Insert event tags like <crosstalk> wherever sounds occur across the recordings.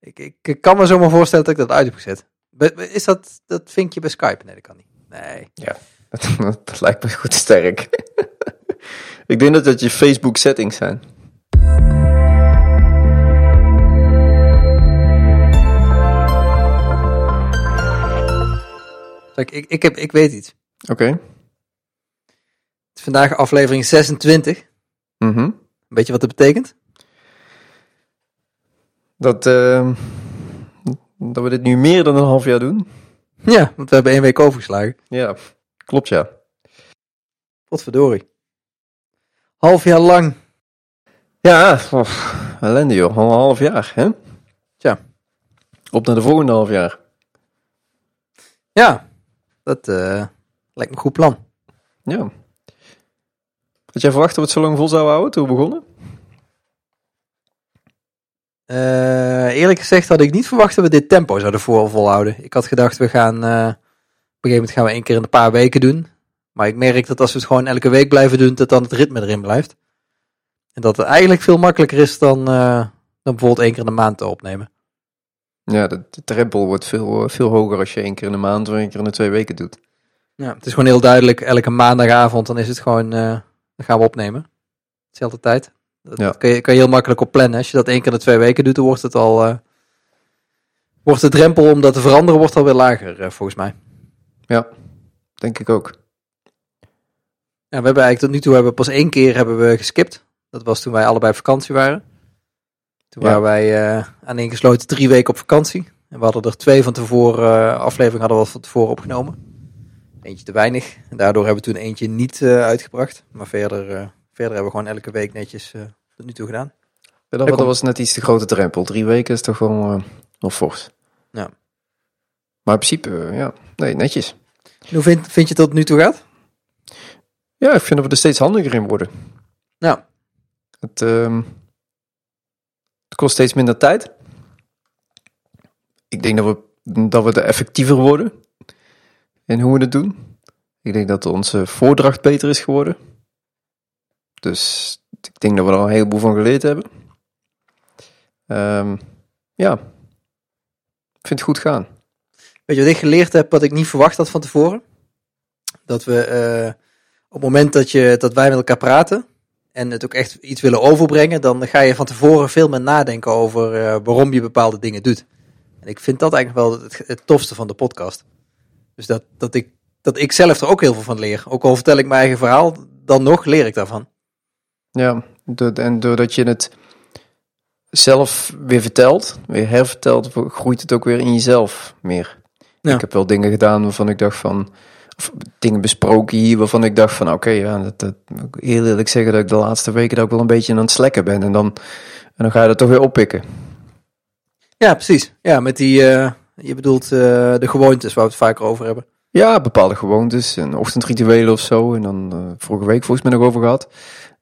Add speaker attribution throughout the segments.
Speaker 1: Ik, ik, ik kan me zomaar voorstellen dat ik dat uit heb gezet. Is dat dat vinkje bij Skype? Nee, dat kan niet. Nee. <laughs>
Speaker 2: Dat, dat lijkt me goed sterk. <laughs> ik denk dat dat je Facebook settings zijn.
Speaker 1: Kijk, ik, ik, heb, ik weet iets.
Speaker 2: Oké.
Speaker 1: Het is vandaag aflevering 26.
Speaker 2: Mhm.
Speaker 1: Weet je wat dat betekent?
Speaker 2: Dat, ehm, dat we dit nu meer dan een half jaar doen.
Speaker 1: Ja, want we hebben één week overgeslagen.
Speaker 2: Ja, klopt ja.
Speaker 1: Potverdorie. Half jaar lang.
Speaker 2: Ja, oh, ellende joh. Al een half jaar, hè?
Speaker 1: Tja.
Speaker 2: Op naar de volgende half jaar.
Speaker 1: Ja, dat eh, lijkt me een goed plan.
Speaker 2: Ja. Had jij verwacht dat we het zo lang vol zouden houden toen we begonnen?
Speaker 1: Eh, eerlijk gezegd had ik niet verwacht dat we dit tempo zouden vol volhouden. Ik had gedacht, we gaan eh, op een gegeven moment gaan we één keer in een paar weken doen. Maar ik merk dat als we het gewoon elke week blijven doen, dat dan het ritme erin blijft. En dat het eigenlijk veel makkelijker is dan, eh, dan bijvoorbeeld één keer in de maand te opnemen.
Speaker 2: Ja, de, de drempel wordt veel, veel hoger als je één keer in de maand of één keer in de twee weken doet.
Speaker 1: Ja, het is gewoon heel duidelijk, elke maandagavond, dan is het gewoon, dan gaan we opnemen. Hetzelfde tijd. Dat,
Speaker 2: Ja.
Speaker 1: kan, je, kan je heel makkelijk op plannen. Als je dat één keer in de twee weken doet, dan wordt het al, eh, wordt de drempel om dat te veranderen, wordt alweer lager, eh, volgens mij.
Speaker 2: Denk ik ook.
Speaker 1: Ja, we hebben eigenlijk tot nu toe hebben we pas één keer hebben we geskipt. Dat was toen wij allebei op vakantie waren. Toen
Speaker 2: Ja.
Speaker 1: waren wij uh, aaneengesloten drie weken op vakantie. En we hadden er twee van tevoren, aflevering hadden we van tevoren opgenomen. Eentje te weinig. En daardoor hebben we toen eentje niet uitgebracht. Maar verder, verder hebben we gewoon elke week netjes uh, tot nu toe gedaan.
Speaker 2: Ja, dat, dat was net iets te grote drempel. Drie weken is toch wel uh, nog fors.
Speaker 1: Ja.
Speaker 2: Maar in principe, uh, ja, nee, netjes.
Speaker 1: En hoe vind, vind je het tot nu toe gaat?
Speaker 2: Ja, ik vind dat we er steeds handiger in worden.
Speaker 1: Ja.
Speaker 2: Het, uh, het kost steeds minder tijd. Ik denk dat we, dat we er effectiever worden in hoe we het doen. Ik denk dat onze voordracht beter is geworden. Dus ik denk dat we er al een heleboel van geleerd hebben. Um, ja, ik vind het goed gaan.
Speaker 1: Weet je wat ik geleerd heb, wat ik niet verwacht had van tevoren? Dat we uh, op het moment dat, je, dat wij met elkaar praten en het ook echt iets willen overbrengen, dan ga je van tevoren veel meer nadenken over uh, waarom je bepaalde dingen doet. En ik vind dat eigenlijk wel het, het tofste van de podcast. Dus dat, dat, ik, dat ik zelf er ook heel veel van leer. Ook al vertel ik mijn eigen verhaal, dan nog leer ik daarvan.
Speaker 2: Ja, en doordat je het zelf weer vertelt, weer hervertelt, groeit het ook weer in jezelf meer. Ja. Ik heb wel dingen gedaan waarvan ik dacht van, of dingen besproken hier waarvan ik dacht van, oké, okay, ja, dat, dat, heel eerlijk zeggen dat ik de laatste weken dat ik wel een beetje aan het slekken ben en dan, en dan ga je dat toch weer oppikken.
Speaker 1: Ja, precies. Ja, met die, uh, je bedoelt uh, de gewoontes waar we het vaker over hebben.
Speaker 2: Ja, bepaalde gewoontes en ochtendrituelen of zo. En dan uh, vorige week volgens mij nog over gehad.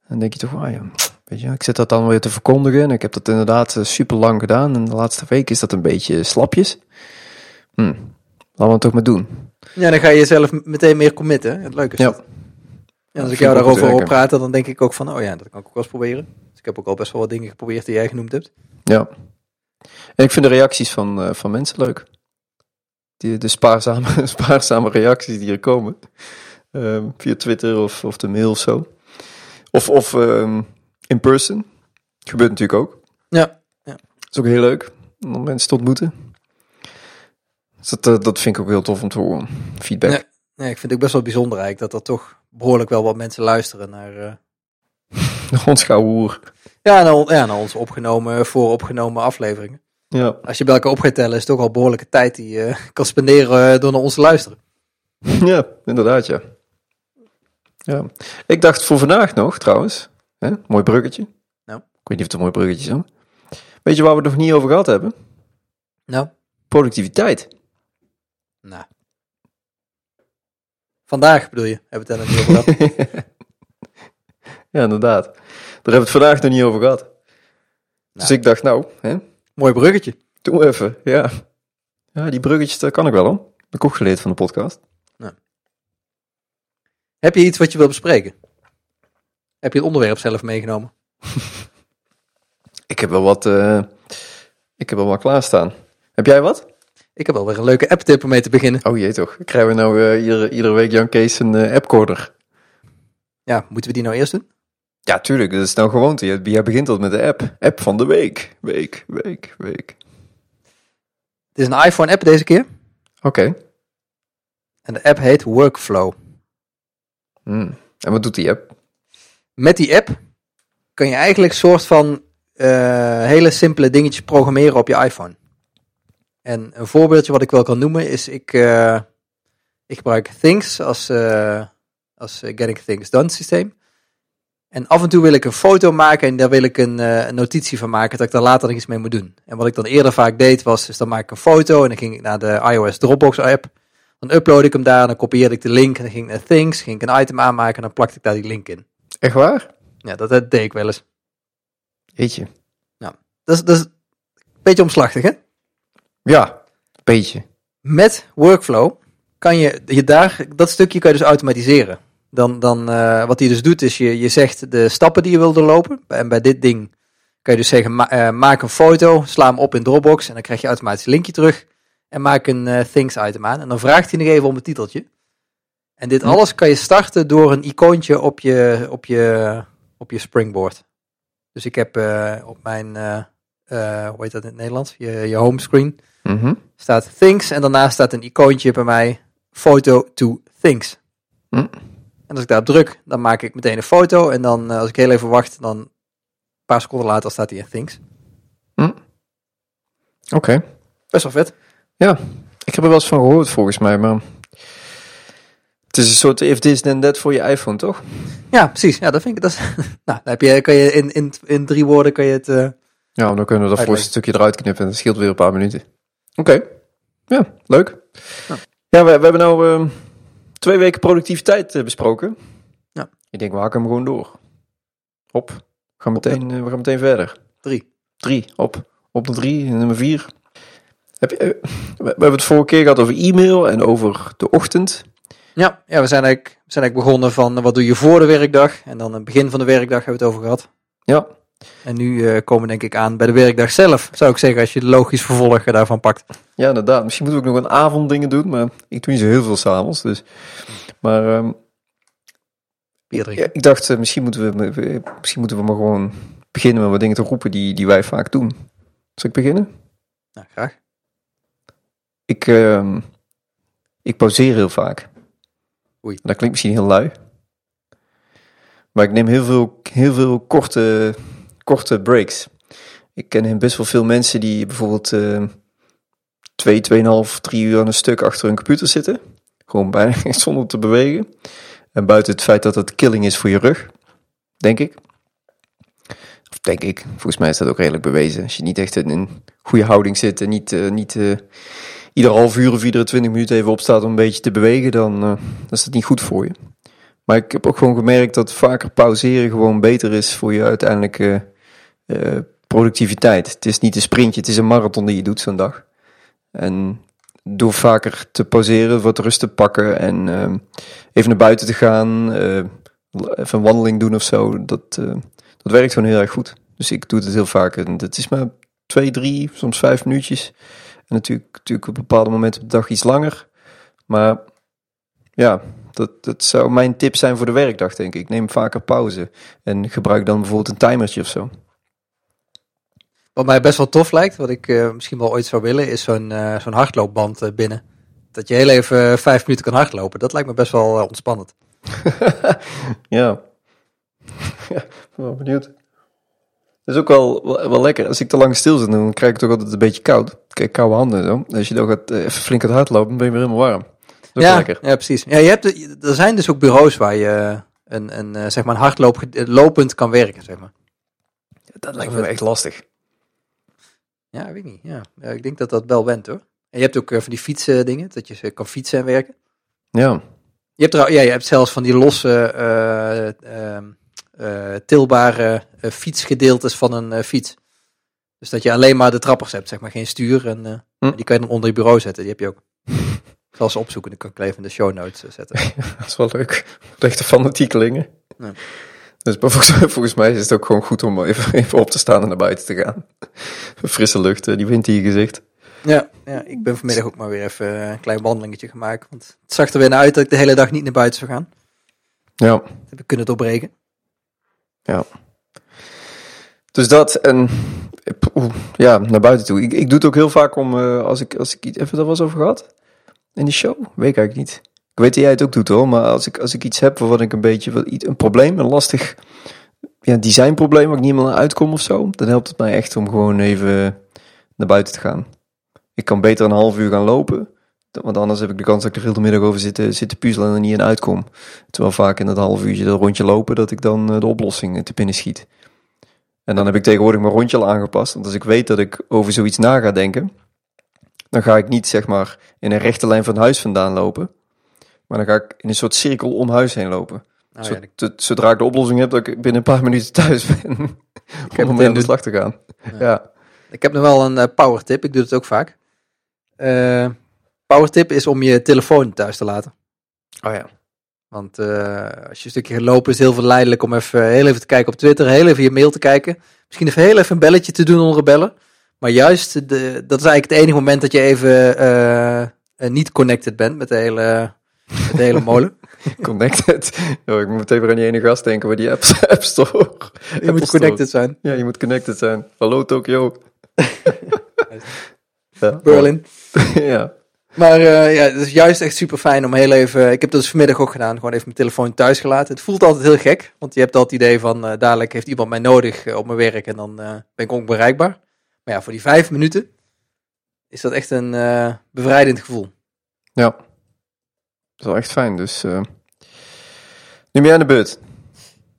Speaker 2: Dan denk je toch, ah ja, weet je, ik zit dat dan weer te verkondigen. En ik heb dat inderdaad uh, super lang gedaan. En de laatste week is dat een beetje slapjes. Hm, laten we het toch maar doen.
Speaker 1: Ja, dan ga je jezelf meteen meer committen. Het leuke is
Speaker 2: ja.
Speaker 1: dat. En als ik jou daarover hoor praten, dan denk ik ook van, oh ja, dat kan ik ook wel eens proberen. Dus ik heb ook al best wel wat dingen geprobeerd die jij genoemd hebt.
Speaker 2: Ja. En ik vind de reacties van, uh, van mensen leuk. Die, de spaarzame, <laughs> spaarzame reacties die er komen. Uh, via Twitter of, of de mail of zo. Of, of um, in person. Gebeurt natuurlijk ook.
Speaker 1: Ja. ja.
Speaker 2: Is ook heel leuk om mensen te ontmoeten. Dus dat, uh, dat vind ik ook heel tof om te horen. Feedback.
Speaker 1: Nee, nee, ik vind het ook best wel bijzonder eigenlijk dat er toch behoorlijk wel wat mensen luisteren naar... <laughs> Uh...
Speaker 2: ons hoer.
Speaker 1: Ja, naar, ja, naar onze opgenomen, vooropgenomen afleveringen.
Speaker 2: Ja.
Speaker 1: Als je bij elkaar op gaat tellen, is het toch al behoorlijke tijd die je kan spenderen door naar ons te luisteren. <laughs>
Speaker 2: Ja, inderdaad, ja. Ja. Ik dacht voor vandaag nog, trouwens, hè, mooi bruggetje.
Speaker 1: Nou.
Speaker 2: Ik weet niet of het een mooi bruggetje is. Hoor. Weet je waar we het nog niet over gehad hebben?
Speaker 1: Nou.
Speaker 2: Productiviteit.
Speaker 1: Nou. Vandaag bedoel je, hebben we het er nog niet over gehad. <laughs>
Speaker 2: ja, inderdaad. Daar hebben we het vandaag nog niet over gehad. Nou. Dus ik dacht, nou, hè,
Speaker 1: Mooi bruggetje.
Speaker 2: Doe even, ja. Ja, die bruggetjes, dat kan ik wel hoor. Dat heb ik ook geleerd van de podcast.
Speaker 1: Heb je iets wat je wil bespreken? Heb je het onderwerp zelf meegenomen? <laughs>
Speaker 2: ik heb wel wat, uh, Ik heb wel klaarstaan. Heb jij wat?
Speaker 1: Ik heb alweer een leuke app-tip om mee te beginnen.
Speaker 2: Oh jee toch. Krijgen we nou uh, iedere, iedere week Jan Kees een uh, appcorder?
Speaker 1: Ja, moeten we die nou eerst doen?
Speaker 2: Ja, tuurlijk. Dat is nou gewoonte. Jij begint al met de app. App van de week. Week, week, week.
Speaker 1: Het is een iPhone-app deze keer.
Speaker 2: Oké. Okay.
Speaker 1: En de app heet Workflow.
Speaker 2: Hmm. En wat doet die app?
Speaker 1: Met die app kan je eigenlijk soort van uh, hele simpele dingetjes programmeren op je iPhone. En een voorbeeldje wat ik wel kan noemen is, ik, uh, ik gebruik Things als, uh, als Getting Things Done systeem. En af en toe wil ik een foto maken en daar wil ik een, een, notitie van maken dat ik daar later nog iets mee moet doen. En wat ik dan eerder vaak deed was, is dan maak ik een foto en dan ging ik naar de iOS Dropbox app. Dan upload ik hem daar, dan kopieerde ik de link en dan ging ik naar Things, ging ik een item aanmaken en dan plakte ik daar die link in.
Speaker 2: Echt waar?
Speaker 1: Ja, dat, dat deed ik wel eens.
Speaker 2: Jeetje.
Speaker 1: Nou, dat is, dat is een beetje omslachtig, hè?
Speaker 2: Ja, een beetje.
Speaker 1: Met workflow kan je, je daar, dat stukje kan je dus automatiseren. Dan, dan uh, wat hij dus doet, is je, je zegt de stappen die je wil doorlopen. En bij dit ding kan je dus zeggen, ma uh, maak een foto, sla hem op in Dropbox en dan krijg je automatisch een linkje terug. En maak een uh, Things item aan. En dan vraagt hij nog even om het titeltje. En dit hm. alles kan je starten door een icoontje op je, op je, op je springboard. Dus ik heb op mijn, hoe heet dat in het Nederlands, je, je homescreen
Speaker 2: Mm
Speaker 1: Staat things en daarna staat een icoontje bij mij, photo to things.
Speaker 2: Mm.
Speaker 1: En als ik daarop druk, dan maak ik meteen een foto. En dan, als ik heel even wacht, dan een paar seconden later staat hij in things.
Speaker 2: Mm. Oké. Okay.
Speaker 1: Best wel vet.
Speaker 2: Ja, ik heb er wel eens van gehoord volgens mij, maar... Het is een soort if this then that voor je iPhone, toch?
Speaker 1: Ja, precies. Ja, dat vind ik. Dat is, <laughs> nou, dan heb je, kan je in, in, in drie woorden kan je het. Uh,
Speaker 2: ja, dan kunnen we dat voor een stukje eruit knippen en dat scheelt weer een paar minuten. Oké, ja, leuk. Ja, ja we, we, hebben nou uh, twee weken productiviteit uh, besproken.
Speaker 1: Ja.
Speaker 2: Ik denk, we hakken hem gewoon door. Hop, we gaan meteen, uh, we gaan meteen verder.
Speaker 1: Drie.
Speaker 2: Drie, op. Op de drie, nummer vier. Heb je, we, we hebben het vorige keer gehad over e-mail en over de ochtend.
Speaker 1: Ja, ja we, zijn eigenlijk, we zijn eigenlijk begonnen van wat doe je voor de werkdag. En dan het begin van de werkdag hebben we het over gehad.
Speaker 2: Ja,
Speaker 1: en nu uh, komen denk ik aan bij de werkdag zelf, zou ik zeggen, als je de logisch vervolg daarvan pakt.
Speaker 2: Ja, inderdaad. Misschien moeten we ook nog een avond dingen doen, maar ik doe niet zo heel veel s'avonds. Dus. Maar um, ja, ik dacht, uh, misschien, moeten we, misschien moeten we maar gewoon beginnen met wat dingen te roepen die, die wij vaak doen. Zal ik beginnen?
Speaker 1: Nou, graag.
Speaker 2: Ik, uh, ik pauzeer heel vaak.
Speaker 1: Oei.
Speaker 2: Dat klinkt misschien heel lui. Maar ik neem heel veel, heel veel korte korte breaks. Ik ken best wel veel mensen die bijvoorbeeld uh, twee, tweeënhalf, drie uur aan een stuk achter een computer zitten. Gewoon bijna <laughs> zonder te bewegen. En buiten het feit dat het killing is voor je rug, denk ik. Of denk ik, volgens mij is dat ook redelijk bewezen. Als je niet echt in een goede houding zit en niet, uh, niet uh, ieder half uur of iedere twintig minuten even opstaat om een beetje te bewegen, dan, dan is dat niet goed voor je. Maar ik heb ook gewoon gemerkt dat vaker pauzeren gewoon beter is voor je uiteindelijke uh, productiviteit. Het is niet een sprintje, het is een marathon die je doet zo'n dag. En door vaker te pauzeren, wat rust te pakken en uh, even naar buiten te gaan, uh, even een wandeling doen of zo, dat, dat werkt gewoon heel erg goed. Dus ik doe het heel vaak en het is maar twee, drie, soms vijf minuutjes. En natuurlijk, natuurlijk op bepaalde momenten op de dag iets langer. Maar ja, dat, dat zou mijn tip zijn voor de werkdag, denk ik. Neem vaker pauze en gebruik dan bijvoorbeeld een timertje of zo.
Speaker 1: Wat mij best wel tof lijkt, wat ik uh, misschien wel ooit zou willen, is zo'n uh, zo'n hardloopband uh, binnen. Dat je heel even vijf minuten kan hardlopen. Dat lijkt me best wel ontspannend. <laughs>
Speaker 2: ja. <laughs> ja, wel benieuwd. Dat is ook wel, wel, lekker. Als ik te lang stil zit, dan krijg ik toch altijd een beetje koud. Kijk, koude handen zo. Als je dan gaat, even flink gaat hardlopen, dan ben je weer helemaal warm.
Speaker 1: ja, lekker. ja, precies. Ja, je hebt, er zijn dus ook bureaus waar je een, een, zeg maar een hardloop lopend kan werken, zeg maar.
Speaker 2: Dat lijkt me echt lastig.
Speaker 1: Ja, weet ik niet. Ja. ja. ik denk dat dat wel went hoor. En je hebt ook van die fietsen dingen, dat je kan fietsen en werken.
Speaker 2: Ja.
Speaker 1: Je hebt, er, ja, je hebt zelfs van die losse uh, uh, tilbare fietsgedeeltes van een fiets. Dus dat je alleen maar de trappers hebt, zeg maar, geen stuur. En hm. die kan je dan onder je bureau zetten, die heb je ook. ik <laughs> zal ze opzoeken, dan kan ik even in de show notes zetten. <laughs>
Speaker 2: dat is wel leuk. Echte fanatiekelingen.
Speaker 1: Ja.
Speaker 2: Dus volgens, <laughs> volgens, mij is het ook gewoon goed om even, even op te staan en naar buiten te gaan. Frisse lucht, die wind in je gezicht.
Speaker 1: Ja, ja, ik ben vanmiddag ook maar weer even een klein wandelingetje gemaakt. Want het zag er weer naar uit dat ik de hele dag niet naar buiten zou gaan.
Speaker 2: Ja. Dat
Speaker 1: heb ik kunnen doorbreken.
Speaker 2: Ja. Dus dat en ja, naar buiten toe. Ik, ik doe het ook heel vaak om, uh, als ik, als ik iets, even daar was over gehad? In de show? Weet ik eigenlijk niet. Ik weet dat jij het ook doet hoor, maar als ik, als ik iets heb waarvan ik een beetje, wat, een probleem, een lastig ja, designprobleem waar ik niet naar uitkom of zo, dan helpt het mij echt om gewoon even naar buiten te gaan. Ik kan beter een half uur gaan lopen, want anders heb ik de kans dat ik er heel de middag over zit, zit te puzzelen en er niet in uitkom. Terwijl vaak in dat half uurtje dat rondje lopen, dat ik dan eh, de oplossing te binnen schiet. En dan heb ik tegenwoordig mijn rondje al aangepast. Want als ik weet dat ik over zoiets na ga denken, dan ga ik niet zeg maar in een rechte lijn van huis vandaan lopen. Maar dan ga ik in een soort cirkel om huis heen lopen. Oh, ja, zodra ik de oplossing heb, dat ik binnen een paar minuten thuis ben. <laughs> ik heb om mee aan de slag te gaan. Ja.
Speaker 1: Ik heb nog wel een power tip. Ik doe het ook vaak. Uh, power tip is om je telefoon thuis te laten.
Speaker 2: Oh ja.
Speaker 1: Want uh, als je een stukje gaat lopen, is het heel verleidelijk om even heel even te kijken op Twitter, heel even je mail te kijken. Misschien even heel even een belletje te doen onder bellen. Maar juist, de, dat is eigenlijk het enige moment dat je even uh, niet connected bent met de hele, met de hele molen. <laughs>
Speaker 2: connected? Oh, ik moet even aan die ene gast denken waar die app, <laughs> app Store.
Speaker 1: Je moet connected zijn.
Speaker 2: Ja, je moet connected zijn. Hallo Tokyo. <laughs>
Speaker 1: ja, Berlin.
Speaker 2: ja.
Speaker 1: Maar uh, ja, het is juist echt super fijn om heel even. Ik heb dat dus vanmiddag ook gedaan. Gewoon even mijn telefoon thuis gelaten. Het voelt altijd heel gek. Want je hebt altijd het idee van. Uh, dadelijk heeft iemand mij nodig uh, op mijn werk. En dan ben ik ook bereikbaar. Maar ja, voor die vijf minuten. Is dat echt een bevrijdend gevoel.
Speaker 2: Ja. Dat is wel echt fijn. Dus. nu ben aan de beurt.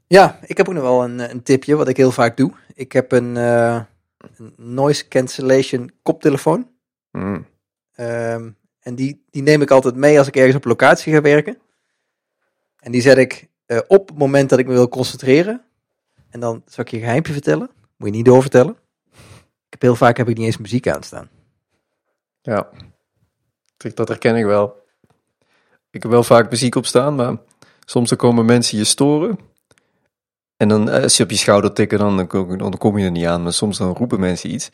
Speaker 1: Ja, ik heb ook nog wel een, een tipje. Wat ik heel vaak doe. Ik heb een, een noise cancellation koptelefoon. Mm. Um, en die, die neem ik altijd mee als ik ergens op locatie ga werken. En die zet ik uh, op het moment dat ik me wil concentreren. En dan zal ik je een geheimje vertellen. Moet je niet doorvertellen. Ik heb heel vaak heb ik niet eens muziek aanstaan.
Speaker 2: Ja, dat herken ik wel. Ik heb wel vaak muziek op staan, maar soms dan komen mensen je storen. En dan eh, als je op je schouder tikken, dan, dan kom je er niet aan. Maar soms dan roepen mensen iets.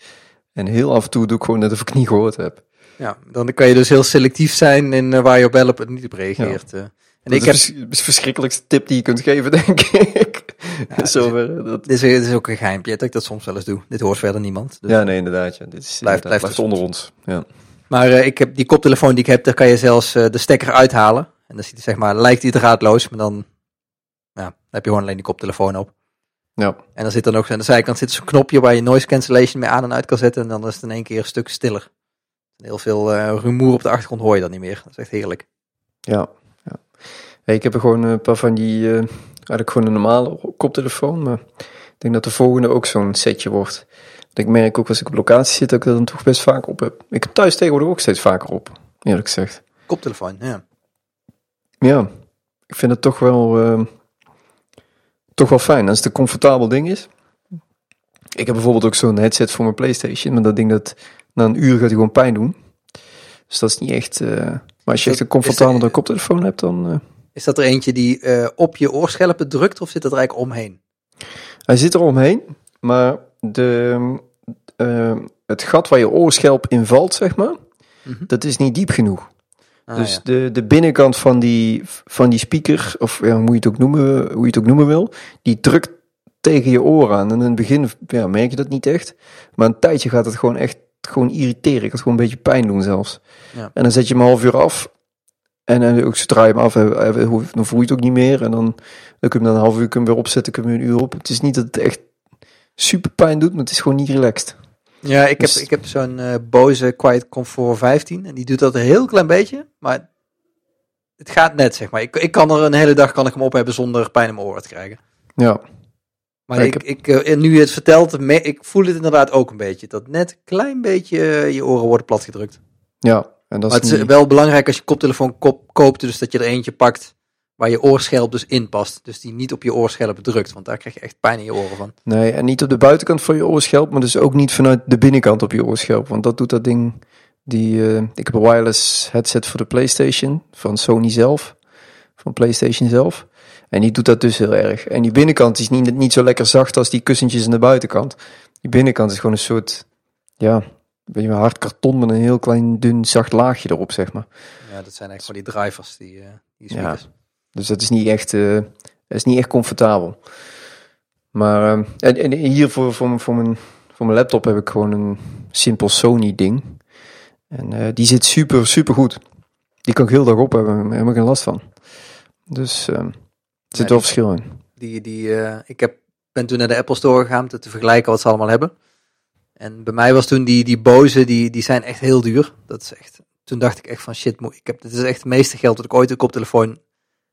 Speaker 2: En heel af en toe doe ik gewoon net of ik niet gehoord heb.
Speaker 1: Ja, dan kan je dus heel selectief zijn in uh, waar je op wel op niet op reageert. Ja. Uh.
Speaker 2: En dat ik is heb... de verschrikkelijkste tip die je kunt geven, <laughs> denk ik. Ja, Zover,
Speaker 1: dat... Dit, is, dit is ook een geheimpje dat ik dat soms wel eens doe. Dit hoort verder niemand.
Speaker 2: Dus ja, nee, inderdaad. Ja. Dit is,
Speaker 1: blijft, blijft,
Speaker 2: blijft onder ons. Ja.
Speaker 1: Maar uh, ik heb die koptelefoon die ik heb, daar kan je zelfs de stekker uithalen. En dan ziet het, zeg maar, lijkt die draadloos, maar dan, ja, dan heb je gewoon alleen die koptelefoon op.
Speaker 2: Ja.
Speaker 1: En dan zit dan ook aan de zijkant zit zo'n knopje waar je noise cancellation mee aan en uit kan zetten. En dan is het in één keer een stuk stiller. Heel veel uh, rumoer op de achtergrond hoor je dan niet meer. Dat is echt heerlijk.
Speaker 2: Ja, ja. Hey, ik heb er gewoon een paar van die, uh, eigenlijk gewoon een normale koptelefoon. Maar ik denk dat de volgende ook zo'n setje wordt. Want ik merk ook als ik op locatie zit dat ik dat dan toch best vaak op heb. Ik heb thuis tegenwoordig ook steeds vaker op, eerlijk gezegd.
Speaker 1: Koptelefoon, ja.
Speaker 2: Ja, ik vind het toch wel, uh, toch wel fijn als het een comfortabel ding is. Ik heb bijvoorbeeld ook zo'n headset voor mijn PlayStation, maar dat ding dat na een uur gaat hij gewoon pijn doen. Dus dat is niet echt. Uh, maar als je echt een comfortabele koptelefoon hebt, dan. Uh,
Speaker 1: is dat er eentje die uh, op je oorschelpen drukt of zit dat er eigenlijk omheen?
Speaker 2: Hij zit er omheen, maar de, het gat waar je oorschelp in valt, zeg maar, -hmm. dat is niet diep genoeg. Ah, dus ja. de, de binnenkant van die, van die speaker, of ja, hoe, je het ook noemen, hoe je het ook noemen wil, die drukt tegen je oor aan. En in het begin ja, merk je dat niet echt. Maar een tijdje gaat het gewoon echt gewoon irriteren. Ik had gewoon een beetje pijn doen zelfs. Ja. En dan zet je hem een half uur af. En dan ook zodra je hem af, dan voel je het ook niet meer. En dan, dan kun je hem dan een half uur kunnen weer opzetten, kun je een uur op. Het is niet dat het echt super pijn doet, maar het is gewoon niet relaxed.
Speaker 1: Ja, ik heb, dus- ik heb zo'n uh, Bose Quiet Comfort 15 en die doet dat een heel klein beetje, maar het gaat net, zeg maar. Ik, ik kan er een hele dag kan ik hem op hebben zonder pijn in mijn oren te krijgen.
Speaker 2: Ja.
Speaker 1: Maar ik, ik, ik, uh, nu je het vertelt, ik voel het inderdaad ook een beetje. Dat net een klein beetje uh, je oren worden platgedrukt.
Speaker 2: Ja, en dat
Speaker 1: maar
Speaker 2: is
Speaker 1: het is wel belangrijk als je koptelefoon kop, koopt, dus dat je er eentje pakt waar je oorschelp dus in past. Dus die niet op je oorschelp drukt, want daar krijg je echt pijn in je oren van.
Speaker 2: Nee, en niet op de buitenkant van je oorschelp, maar dus ook niet vanuit de binnenkant op je oorschelp. Want dat doet dat ding, die, uh, ik heb een wireless headset voor de Playstation, van Sony zelf, van Playstation zelf. En die doet dat dus heel erg. En die binnenkant is niet, niet zo lekker zacht als die kussentjes aan de buitenkant. Die binnenkant is gewoon een soort, ja, weet je, hard karton met een heel klein, dun, zacht laagje erop, zeg maar.
Speaker 1: Ja, dat zijn echt van die drivers, die, uh, die speakers. Ja,
Speaker 2: dus dat is niet echt, uh, dat is niet echt comfortabel. Maar, uh, en, en hier voor, voor, voor, mijn, voor mijn laptop heb ik gewoon een simpel Sony ding. En die zit super, super goed. Die kan ik heel dag op hebben, daar heb ik geen last van. Dus er zit wel verschil in.
Speaker 1: Die, die, ik heb, ben toen naar de Apple Store gegaan om te vergelijken wat ze allemaal hebben. En bij mij was toen die, die boze, die, die zijn echt heel duur. Dat is echt, toen dacht ik echt van shit, ik heb, dit is echt het meeste geld dat ik ooit een koptelefoon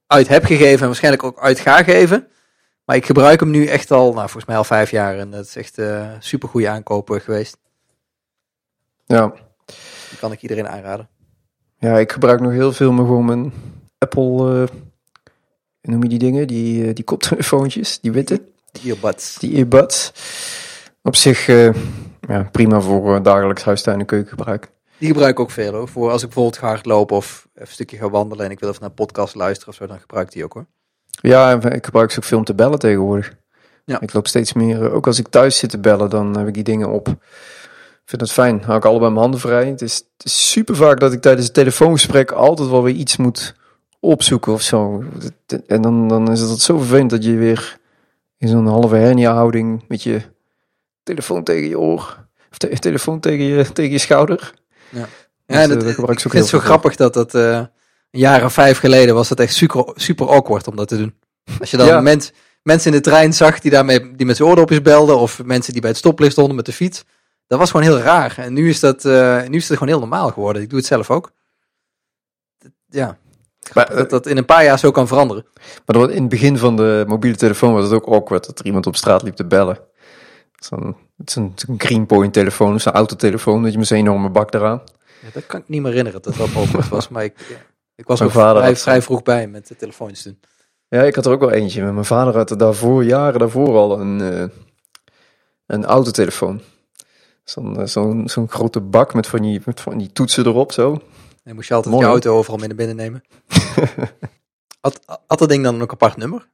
Speaker 1: uit heb gegeven en waarschijnlijk ook uit ga geven. Maar ik gebruik hem nu echt al, nou volgens mij al vijf jaar en dat is echt uh, eh, super goede aankopen geweest.
Speaker 2: Ja.
Speaker 1: Die kan ik iedereen aanraden.
Speaker 2: Ja, ik gebruik nog heel veel maar gewoon mijn Apple, uh, noem je die dingen, die, uh, die koptelefoontjes, die witte.
Speaker 1: Die earbuds.
Speaker 2: Die earbuds. Op zich, uh, ja, prima voor uh, dagelijks huistuin- en keukengebruik.
Speaker 1: Die gebruik ik ook veel hoor. Voor als ik bijvoorbeeld ga hardlopen of even een stukje ga wandelen en ik wil even naar een podcast luisteren of zo, dan gebruik ik die ook hoor.
Speaker 2: Ja, ik gebruik ze ook veel om te bellen tegenwoordig. Ja. Ik loop steeds meer, eh, ook als ik thuis zit te bellen, dan heb ik die dingen op. Ik vind het fijn. Hou ik allebei mijn handen vrij. Het is, het is super vaak dat ik tijdens het telefoongesprek altijd wel weer iets moet opzoeken of zo. En dan, dan is het zo vervelend dat je weer in zo'n halve hernia houding met je telefoon tegen je oor. Of te telefoon tegen je, tegen je schouder.
Speaker 1: Ja, ja dat, ik, ik vind het zo grappig dat dat uh, een jaar of vijf geleden was het echt super, super awkward om dat te doen. Als je dan ja. mens, mensen in de trein zag die, daarmee, die met zijn oordopjes belden of mensen die bij het stoplicht stonden met de fiets. Dat was gewoon heel raar. En nu is dat, uh, nu is het gewoon heel normaal geworden. Ik doe het zelf ook. Ja, maar, dat dat in een paar jaar zo kan veranderen.
Speaker 2: Maar in het begin van de mobiele telefoon was het ook awkward dat er iemand op straat liep te bellen. Zo'n, het is een, een Greenpoint telefoon, zo'n autotelefoon, dat je met zo'n enorme bak eraan.
Speaker 1: Ja, dat kan ik niet meer herinneren dat dat mogelijk was, maar ik, ik was ook vrij, vrij vroeg bij met de telefoons toen.
Speaker 2: Ja, ik had er ook wel eentje. Mijn vader had er daarvoor, jaren daarvoor al een, uh, een autotelefoon. Zo'n uh, zo'n zo'n grote bak met van, die, met van die toetsen erop zo.
Speaker 1: En moest je altijd je auto overal mee naar binnen nemen. <laughs> had, had dat ding dan ook een apart nummer?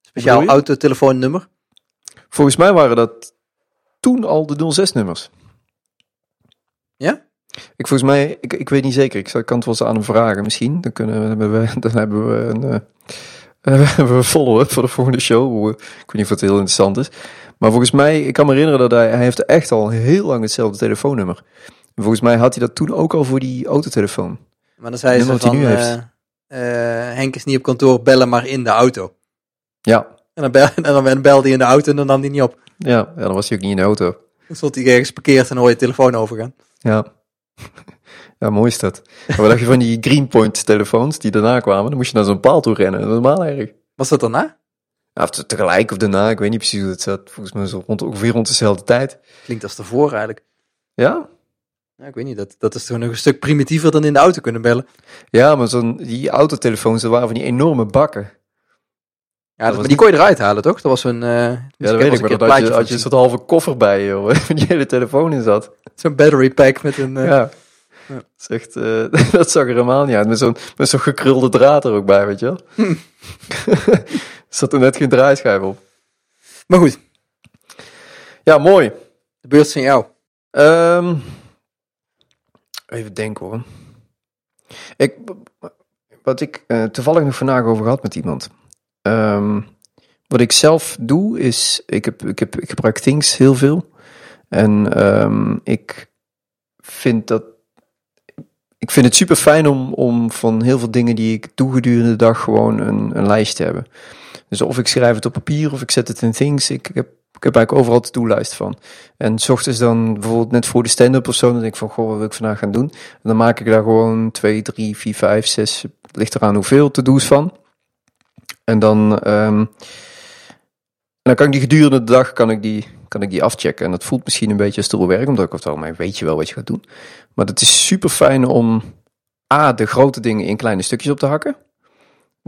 Speaker 1: Speciaal autotelefoonnummer?
Speaker 2: Volgens mij waren dat toen al de 06-nummers.
Speaker 1: Ja?
Speaker 2: Ik volgens mij, ik, ik weet niet zeker. Ik, kan het wel eens aan hem vragen misschien. Dan, kunnen, we, dan hebben we een, uh, hebben we <laughs> follow-up voor de volgende show. Ik weet niet of het heel interessant is. Maar volgens mij, ik kan me herinneren dat hij, hij heeft echt al heel lang hetzelfde telefoonnummer. En volgens mij had hij dat toen ook al voor die autotelefoon.
Speaker 1: Maar dan zei ze van, uh, uh, Henk is niet op kantoor, bellen maar in de auto.
Speaker 2: Ja,
Speaker 1: en dan, bel, <laughs> en dan belde hij in de auto en dan nam hij niet op.
Speaker 2: Ja, ja dan was hij ook niet in de auto.
Speaker 1: Dan stond hij ergens parkeerd en hoor je telefoon overgaan.
Speaker 2: Ja. <laughs> Ja, mooi is dat. Maar wat dacht je van die Greenpoint telefoons die daarna kwamen? Dan moest je naar zo'n paal toe rennen. Normaal erg.
Speaker 1: Was dat daarna?
Speaker 2: Ja, of tegelijk of daarna, ik weet niet precies hoe het zat. Volgens mij zo rond, ongeveer rond dezelfde tijd.
Speaker 1: Klinkt als tevoren eigenlijk.
Speaker 2: Ja?
Speaker 1: Ja, ik weet niet, dat, dat is toch nog een stuk primitiever dan in de auto kunnen bellen.
Speaker 2: Ja, maar zo'n, die autotelefoons, dat waren van die enorme bakken.
Speaker 1: Ja, maar die kon je eruit halen, toch? Dat was een. Uh,
Speaker 2: ja, dat weet ik, maar dat had je, had je een soort halve koffer bij je, <laughs> die hele telefoon in zat.
Speaker 1: Zo'n battery pack met een. Uh,
Speaker 2: ja. ja. Zegt, uh, <laughs> dat zag er helemaal niet uit. Met zo'n met zo'n gekrulde draad er ook bij, weet je wel. Hm. <laughs> zat er net geen draaischijf op.
Speaker 1: Maar goed.
Speaker 2: Ja, mooi.
Speaker 1: De beurt van jou.
Speaker 2: Um, even denken hoor. Ik, wat ik uh, toevallig nog vandaag over gehad met iemand. Um, wat ik zelf doe is, ik, heb, ik, heb, ik gebruik Things heel veel. En um, ik vind dat. Ik vind het super fijn om, om van heel veel dingen die ik doe gedurende de dag gewoon een, een lijst te hebben. Dus of ik schrijf het op papier of ik zet het in Things. Ik heb, ik heb eigenlijk overal de doellijst van. En s ochtends dan bijvoorbeeld net voor de stand-up of zo, dan denk ik van, goh, wat wil ik vandaag gaan doen? En dan maak ik daar gewoon 2, 3, 4, 5, 6, ligt eraan hoeveel to-do's van. En dan, um, dan kan ik die gedurende de dag kan ik die, kan ik die afchecken. En dat voelt misschien een beetje als werk, omdat ik wel, maar weet je wel wat je gaat doen. Maar het is super fijn om A, de grote dingen in kleine stukjes op te hakken.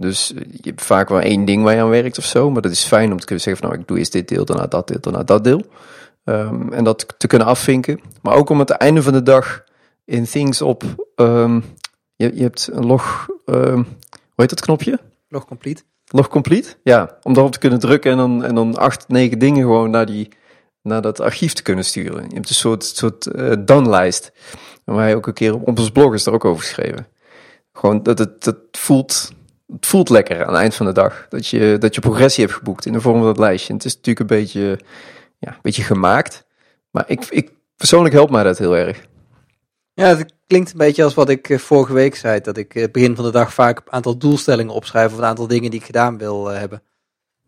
Speaker 2: Dus je hebt vaak wel één ding waar je aan werkt of zo. Maar dat is fijn om te kunnen zeggen van nou, ik doe eerst dit deel, daarna dat deel, daarna dat deel. Um, en dat te kunnen afvinken. Maar ook om het einde van de dag in Things op... Um, je, je hebt een log... Um, hoe heet dat knopje?
Speaker 1: Log complete.
Speaker 2: Log complete? Ja, om daarop te kunnen drukken en dan, en dan acht, negen dingen gewoon naar, die, naar dat archief te kunnen sturen. Je hebt een soort, soort uh, done-lijst. En wij ook een keer op, op ons blog is er ook over geschreven. Gewoon dat het, dat voelt, het voelt lekker aan het eind van de dag. Dat je, dat je progressie hebt geboekt in de vorm van dat lijstje. En het is natuurlijk een beetje, ja, een beetje gemaakt. Maar ik, ik persoonlijk helpt mij dat heel erg.
Speaker 1: Ja, het klinkt een beetje als wat ik eh, vorige week zei. Dat ik uh, begin van de dag vaak een aantal doelstellingen opschrijf. Of een aantal dingen die ik gedaan wil uh, hebben.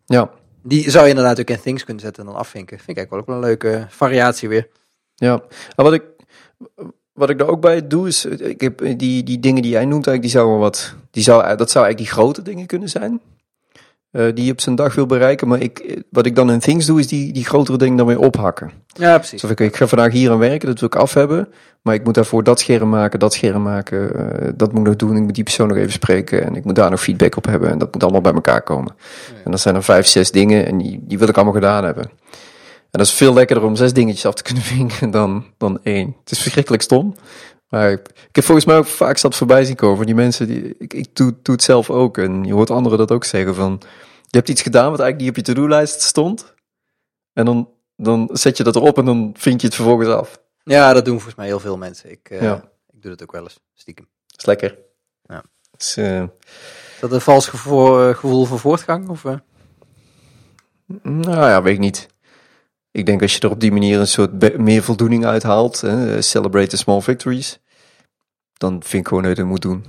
Speaker 2: Ja.
Speaker 1: Die zou je inderdaad ook in Things kunnen zetten en dan afvinken. Vind ik eigenlijk wel ook wel een leuke variatie weer.
Speaker 2: Ja, maar wat ik, wat ik daar ook bij doe is, ik heb die, die dingen die jij noemt eigenlijk, die zouden wat, die zou, dat zou eigenlijk die grote dingen kunnen zijn. Uh, die je op zijn dag wil bereiken. Maar ik, wat ik dan in Things doe, is die, die grotere dingen dan weer ophakken.
Speaker 1: Ja, precies.
Speaker 2: Dus ik, ik ga vandaag hier aan werken, dat wil ik af hebben. Maar ik moet daarvoor dat scherm maken, dat scherm maken. Uh, dat moet ik nog doen. Ik moet die persoon nog even spreken. En ik moet daar nog feedback op hebben. En dat moet allemaal bij elkaar komen. Ja. En dat zijn er vijf, zes dingen. En die, die wil ik allemaal gedaan hebben. En dat is veel lekkerder om zes dingetjes af te kunnen <laughs> vinken dan, dan één. Het is verschrikkelijk stom. Maar ik, ik heb volgens mij ook vaak zat voorbij zien komen. Die mensen, die, ik, ik doe, doe het zelf ook. En je hoort anderen dat ook zeggen van... Je hebt iets gedaan wat eigenlijk niet op je to-do-lijst stond. En dan, dan zet je dat erop en dan vind je het vervolgens af.
Speaker 1: Ja, dat doen volgens mij heel veel mensen. Ik, uh, ja. ik doe dat ook wel eens, stiekem.
Speaker 2: Dat is lekker.
Speaker 1: Ja.
Speaker 2: Is, uh...
Speaker 1: is dat een vals gevoel, gevoel van voortgang? Of, uh?
Speaker 2: Nou ja, weet ik niet. Ik denk als je er op die manier een soort meer voldoening uithaalt, hè, celebrate the small victories, dan vind ik gewoon dat je het moet doen.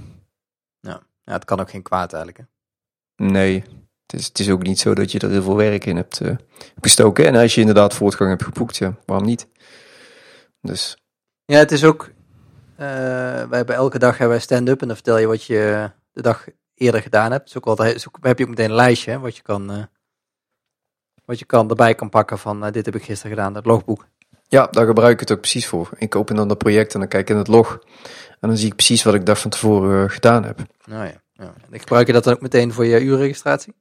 Speaker 1: Ja. ja, het kan ook geen kwaad eigenlijk. Hè?
Speaker 2: Nee, het is, het is ook niet zo dat je er heel veel werk in hebt uh, gestoken. En als je inderdaad voortgang hebt geboekt, ja, waarom niet? Dus.
Speaker 1: Ja, het is ook. Uh, wij hebben elke dag hebben stand-up en dan vertel je wat je de dag eerder gedaan hebt. Dus ook altijd, dus ook, heb je ook meteen een lijstje hè, wat je kan. Uh, wat je kan erbij kan pakken van uh, dit heb ik gisteren gedaan, dat logboek.
Speaker 2: Ja, daar gebruik ik het ook precies voor. Ik open dan dat project en dan kijk ik in het log. En dan zie ik precies wat ik dag van tevoren gedaan heb.
Speaker 1: Nou ja, ja. En gebruik je dat dan ook meteen voor je uurregistratie?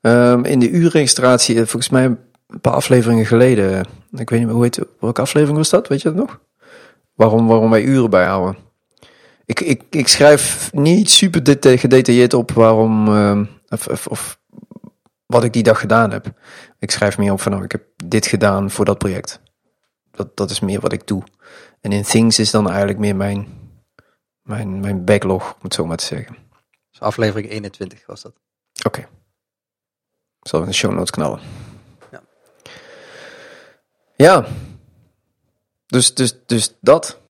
Speaker 2: Um, in de uurregistratie, volgens mij een paar afleveringen geleden. Ik weet niet meer hoe heet welke aflevering was dat? Weet je dat nog? Waarom, waarom wij uren bijhouden. Ik, ik, ik schrijf niet super deta gedetailleerd op waarom uh, of, of, of, wat ik die dag gedaan heb. Ik schrijf meer op van nou, ik heb dit gedaan voor dat project. Dat, dat is meer wat ik doe. En in Things is dan eigenlijk meer mijn, mijn, mijn backlog, om het zo maar te zeggen.
Speaker 1: Dus aflevering 21 was dat.
Speaker 2: Oké. Okay. Zal in de show notes knallen.
Speaker 1: Ja.
Speaker 2: Ja. Dus, dus, dus dat.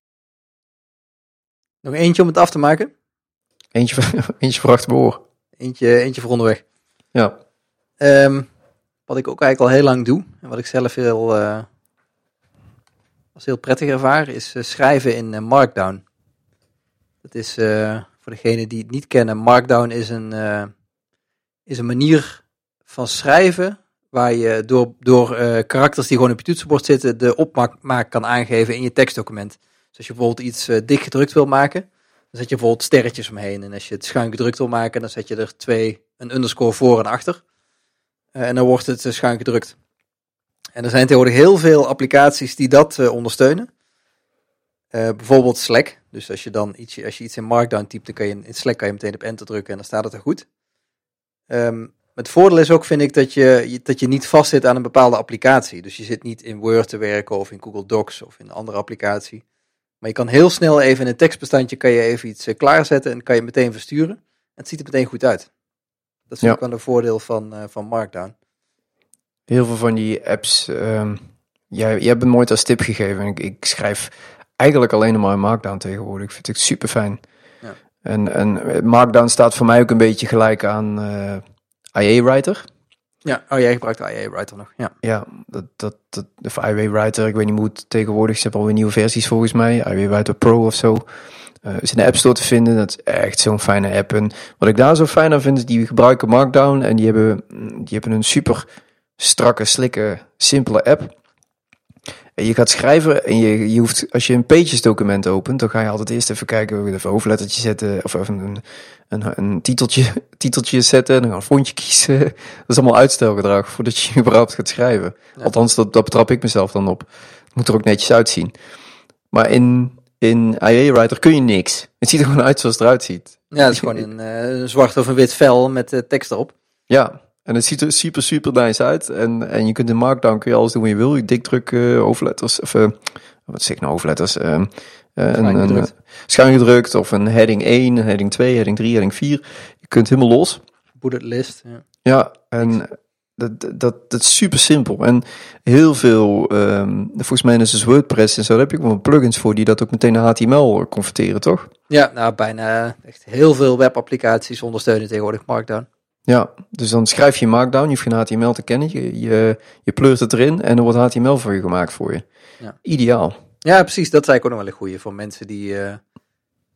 Speaker 1: Nog eentje om het af te maken?
Speaker 2: Eentje, <laughs> eentje voor achter mijn oor.
Speaker 1: Eentje, eentje voor onderweg.
Speaker 2: Ja.
Speaker 1: Um, wat ik ook eigenlijk al heel lang doe, en wat ik zelf heel, uh, als heel prettig ervaar, is uh, schrijven in uh, Markdown. Dat is, voor degenen die het niet kennen, Markdown is een, is een manier van schrijven waar je door, door karakters die gewoon op je toetsenbord zitten, de opmaak kan aangeven in je tekstdocument. Dus als je bijvoorbeeld iets dik gedrukt wil maken, dan zet je bijvoorbeeld sterretjes omheen. En als je het schuin gedrukt wil maken, dan zet je er twee, een underscore voor en achter. Uh, en dan wordt het uh, schuin gedrukt. En er zijn tegenwoordig heel veel applicaties die dat uh, ondersteunen. bijvoorbeeld Slack. Dus als je dan iets, als je iets in Markdown typt, dan kan je in Slack kan je meteen op enter drukken en dan staat het er goed. Um, het voordeel is ook, vind ik, dat je, dat je niet vastzit aan een bepaalde applicatie. Dus je zit niet in Word te werken of in Google Docs of in een andere applicatie. Maar je kan heel snel even in een tekstbestandje kan je even iets klaarzetten en kan je meteen versturen. En het ziet er meteen goed uit. Dat is ja. ook wel een voordeel van, uh, van Markdown.
Speaker 2: Heel veel van die apps, um, jij, jij hebt me nooit als tip gegeven. Ik, ik schrijf eigenlijk alleen maar in Markdown tegenwoordig. Ik vind het super fijn.
Speaker 1: Ja.
Speaker 2: En, en Markdown staat voor mij ook een beetje gelijk aan uh, IA Writer.
Speaker 1: Ja, oh jij gebruikt IA Writer nog. Ja,
Speaker 2: ja dat, dat, dat, of IA Writer, ik weet niet hoe het tegenwoordig is. Ze hebben alweer nieuwe versies volgens mij. IA Writer Pro of zo. Uh, is in de App Store te vinden. Dat is echt zo'n fijne app. En wat ik daar zo fijn aan vind, is die gebruiken Markdown. En die hebben, die hebben een super strakke, slikke, simpele app. En je gaat schrijven en je, je hoeft, als je een pages document opent, dan ga je altijd eerst even kijken, even een hoofdlettertje zetten, of even een, een, een titeltje, <laughs> titeltje zetten, en dan een fontje kiezen. Dat is allemaal uitstelgedrag voordat je <laughs> überhaupt gaat schrijven. Ja. Althans, dat, dat betrap ik mezelf dan op. Het moet er ook netjes uitzien. Maar in, in IA Writer kun je niks. Het ziet er gewoon uit zoals het eruit ziet.
Speaker 1: Ja, het is gewoon een, uh, zwart of een wit vel met uh, tekst erop.
Speaker 2: Ja, en het ziet er super, super nice uit. En, en je kunt in Markdown kun je alles doen wat je wil. Je dikdruk uh, hoofdletters, of uh, wat zeg ik nou, hoofdletters? Uh, een, schuingedrukt of een heading 1, heading 2, heading 3, heading 4. Je kunt helemaal los.
Speaker 1: Bullet list, ja.
Speaker 2: Ja, en dat, dat, dat is super simpel. En heel veel, um, volgens mij is dus WordPress en zo, daar heb je wel plugins voor die dat ook meteen naar HTML converteren, toch?
Speaker 1: Ja, nou bijna echt heel veel webapplicaties ondersteunen tegenwoordig Markdown.
Speaker 2: Ja, dus dan schrijf je Markdown, je hoeft geen HTML te kennen, je, je, je pleurt het erin en er wordt HTML voor je gemaakt voor je. Ja. Ideaal.
Speaker 1: Ja, precies. Dat is eigenlijk ook nog wel een goede voor mensen die, uh,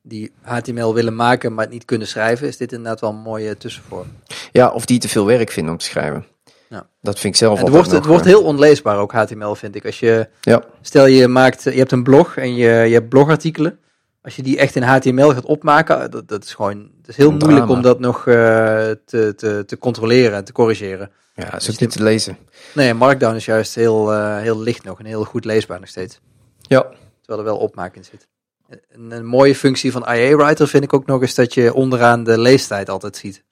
Speaker 1: die HTML willen maken, maar het niet kunnen schrijven. Is dit inderdaad wel een mooie tussenvorm.
Speaker 2: Ja, of die te veel werk vinden om te schrijven. Ja. Dat vind ik zelf
Speaker 1: het wordt, Het wordt heel onleesbaar ook, HTML, vind ik. Als je, ja. Stel je maakt, je hebt een blog en je, je hebt blogartikelen. Als je die echt in HTML gaat opmaken, dat, dat is gewoon het is heel moeilijk om dat nog uh, te, te, te controleren en te corrigeren.
Speaker 2: Ja, dat is ook niet te lezen.
Speaker 1: Nee, Markdown is juist heel, uh, heel licht nog en heel goed leesbaar nog steeds.
Speaker 2: Ja.
Speaker 1: Terwijl er wel opmaak in zit. Een, een, mooie functie van IA Writer vind ik ook nog eens dat je onderaan de leestijd altijd ziet.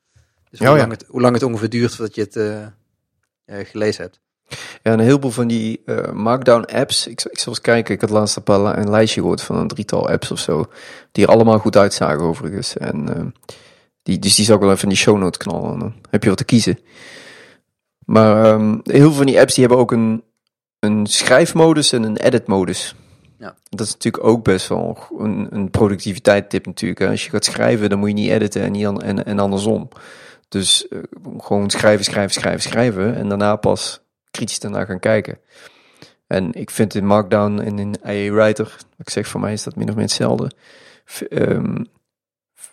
Speaker 1: Dus hoe, oh, lang, het, hoe lang het ongeveer duurt voordat je het uh, gelezen hebt.
Speaker 2: Ja, een heleboel van die uh, Markdown apps. Ik, ik zal eens kijken. Ik had laatst een, paar, een lijstje gehoord van een drietal apps of zo. Die er allemaal goed uitzagen overigens. En uh, die, dus die zou ik wel even in die show notes knallen. Dan heb je wat te kiezen. Maar um, heel veel van die apps die hebben ook een, een schrijfmodus en een editmodus. Ja. Dat is natuurlijk ook best wel een, een productiviteit natuurlijk. Hè. Als je gaat schrijven, dan moet je niet editen en, niet an, en, en andersom. Dus uh, gewoon schrijven, schrijven, schrijven, schrijven. En daarna pas kritisch daarna gaan kijken. En ik vind in Markdown en in IA Writer, ik zeg voor mij is dat min of meer hetzelfde. Um,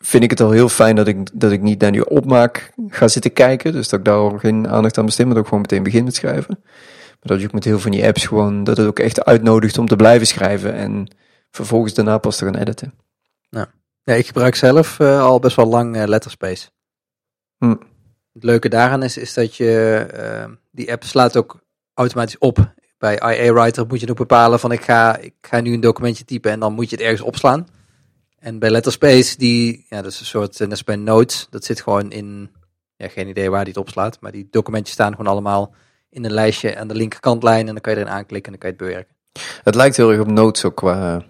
Speaker 2: vind ik het al heel fijn dat ik, dat ik niet naar die opmaak ga zitten kijken. Dus dat ik daar geen aandacht aan besteed, maar dat ik gewoon meteen begin met schrijven. Maar dat je ook met heel veel van die apps gewoon, dat het ook echt uitnodigt om te blijven schrijven en vervolgens daarna pas te gaan editen.
Speaker 1: Ja, ja ik gebruik zelf uh, al best wel lang uh, Letterspace. Hm. Het leuke daaraan is, is dat je uh, die app slaat ook automatisch op. Bij IA Writer moet je ook bepalen van ik ga, ik ga nu een documentje typen en dan moet je het ergens opslaan. En bij Letterspace, die, ja, dat is een soort, net als bij Notes, dat zit gewoon in, ja, geen idee waar die het opslaat, maar die documentjes staan gewoon allemaal in een lijstje aan de linkerkantlijn en dan kan je erin aanklikken en dan kan je het bewerken.
Speaker 2: Het lijkt heel erg op Notes ook qua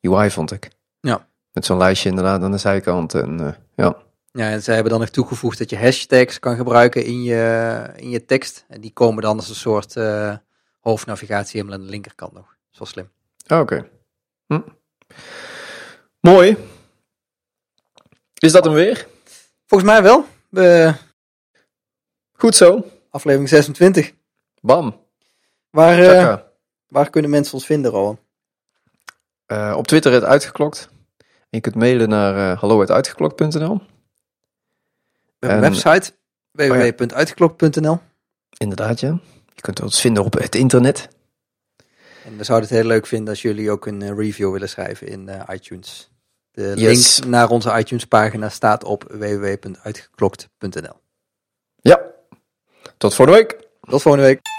Speaker 2: UI, vond ik.
Speaker 1: Ja.
Speaker 2: Met zo'n lijstje inderdaad aan de zijkant en uh, ja.
Speaker 1: Ja, en zij hebben dan nog toegevoegd dat je hashtags kan gebruiken in je, in je tekst. En die komen dan als een soort uh, hoofdnavigatie helemaal aan de linkerkant nog. Zo slim.
Speaker 2: Ah, oké. Hm. Mooi. Is dat hem weer?
Speaker 1: Volgens mij wel.
Speaker 2: Goed zo.
Speaker 1: Aflevering 26.
Speaker 2: Bam.
Speaker 1: Waar, uh, waar kunnen mensen ons vinden, Rowan?
Speaker 2: Uh, op Twitter het uitgeklokt. je kunt mailen naar uh, hallo.uitgeklokt.nl.
Speaker 1: Een website www.uitgeklokt.nl.
Speaker 2: Inderdaad, ja. Je kunt ons vinden op het internet.
Speaker 1: En we zouden het heel leuk vinden als jullie ook een review willen schrijven in iTunes. De link naar onze iTunes pagina staat op www.uitgeklokt.nl.
Speaker 2: Ja, tot volgende week.
Speaker 1: Tot volgende week.